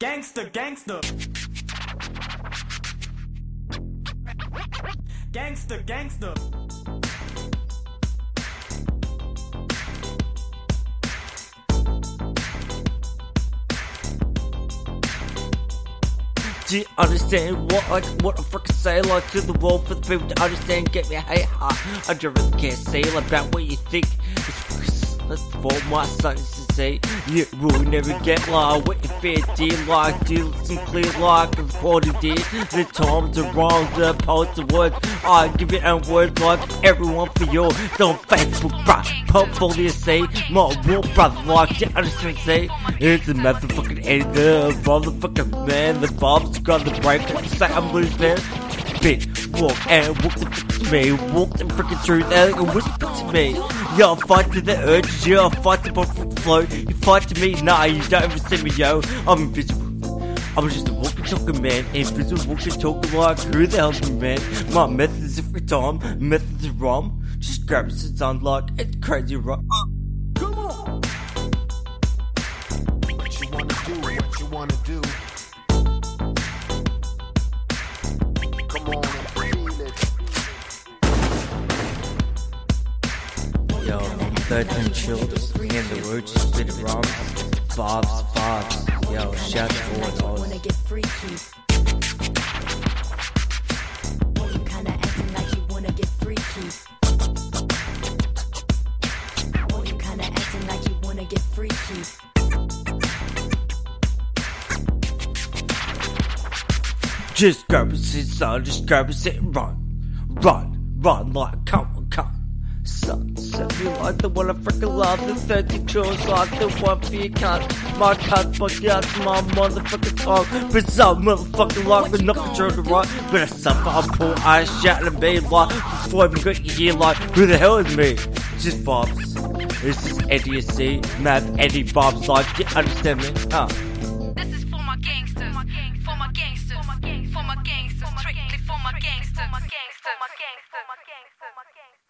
Gangster, gangster. Gangster, gangster. Do you understand what I what I freaking say like to the world for the people to understand? Get me hey ha. I just can't say about what you think. It's for my sons to say. You will never get like what you fair deal like. Do some clear like I'm of quality. The times are wrong. The post the words. I give it and words like everyone for your don't Facebook bruh. Portfolio say my real brother like you understand say. It's a motherfucking either motherfucking man. The Bob's got the break. Say I'm losing Bitch, walk and walk the to me. Walk the freaking truth and whisper to me. Yo, fight to the urge, yo, fight to the flow. You fight to me, nah, you don't even see me, yo. I'm invisible. I'm just a walking talking man, invisible walking talking like who the hell's man? My methods every time, methods are wrong. Just grab it, sound like it's crazy, right? Uh, come on. What you wanna do? What you wanna do? 13 chills, and the word just spit it wrong. Bobs, Bobs. Yo, shout to wanna get freaky. Oh, you kinda acting like you wanna get freaky. You kinda acting like you wanna get freaky. Just grab a sit, son, just grab a sit and run. Run, run like come on, come. Son, set me like the one I freaking love. The 30 chills like the one for your cunt. My cunt, fuck out my motherfucking tongue. But some motherfucking like the not control the right. But I suffer, I pull, I shout and be like, before I even got you here, like, who the hell is me? Just vibes. This is Eddie C. Math Eddie vibes like, you understand me? Huh? This is for my gangsters, for my gangsters, for my gangsters, strictly for my gangsters, for my gangsters, for my gangsters, for my gangsters.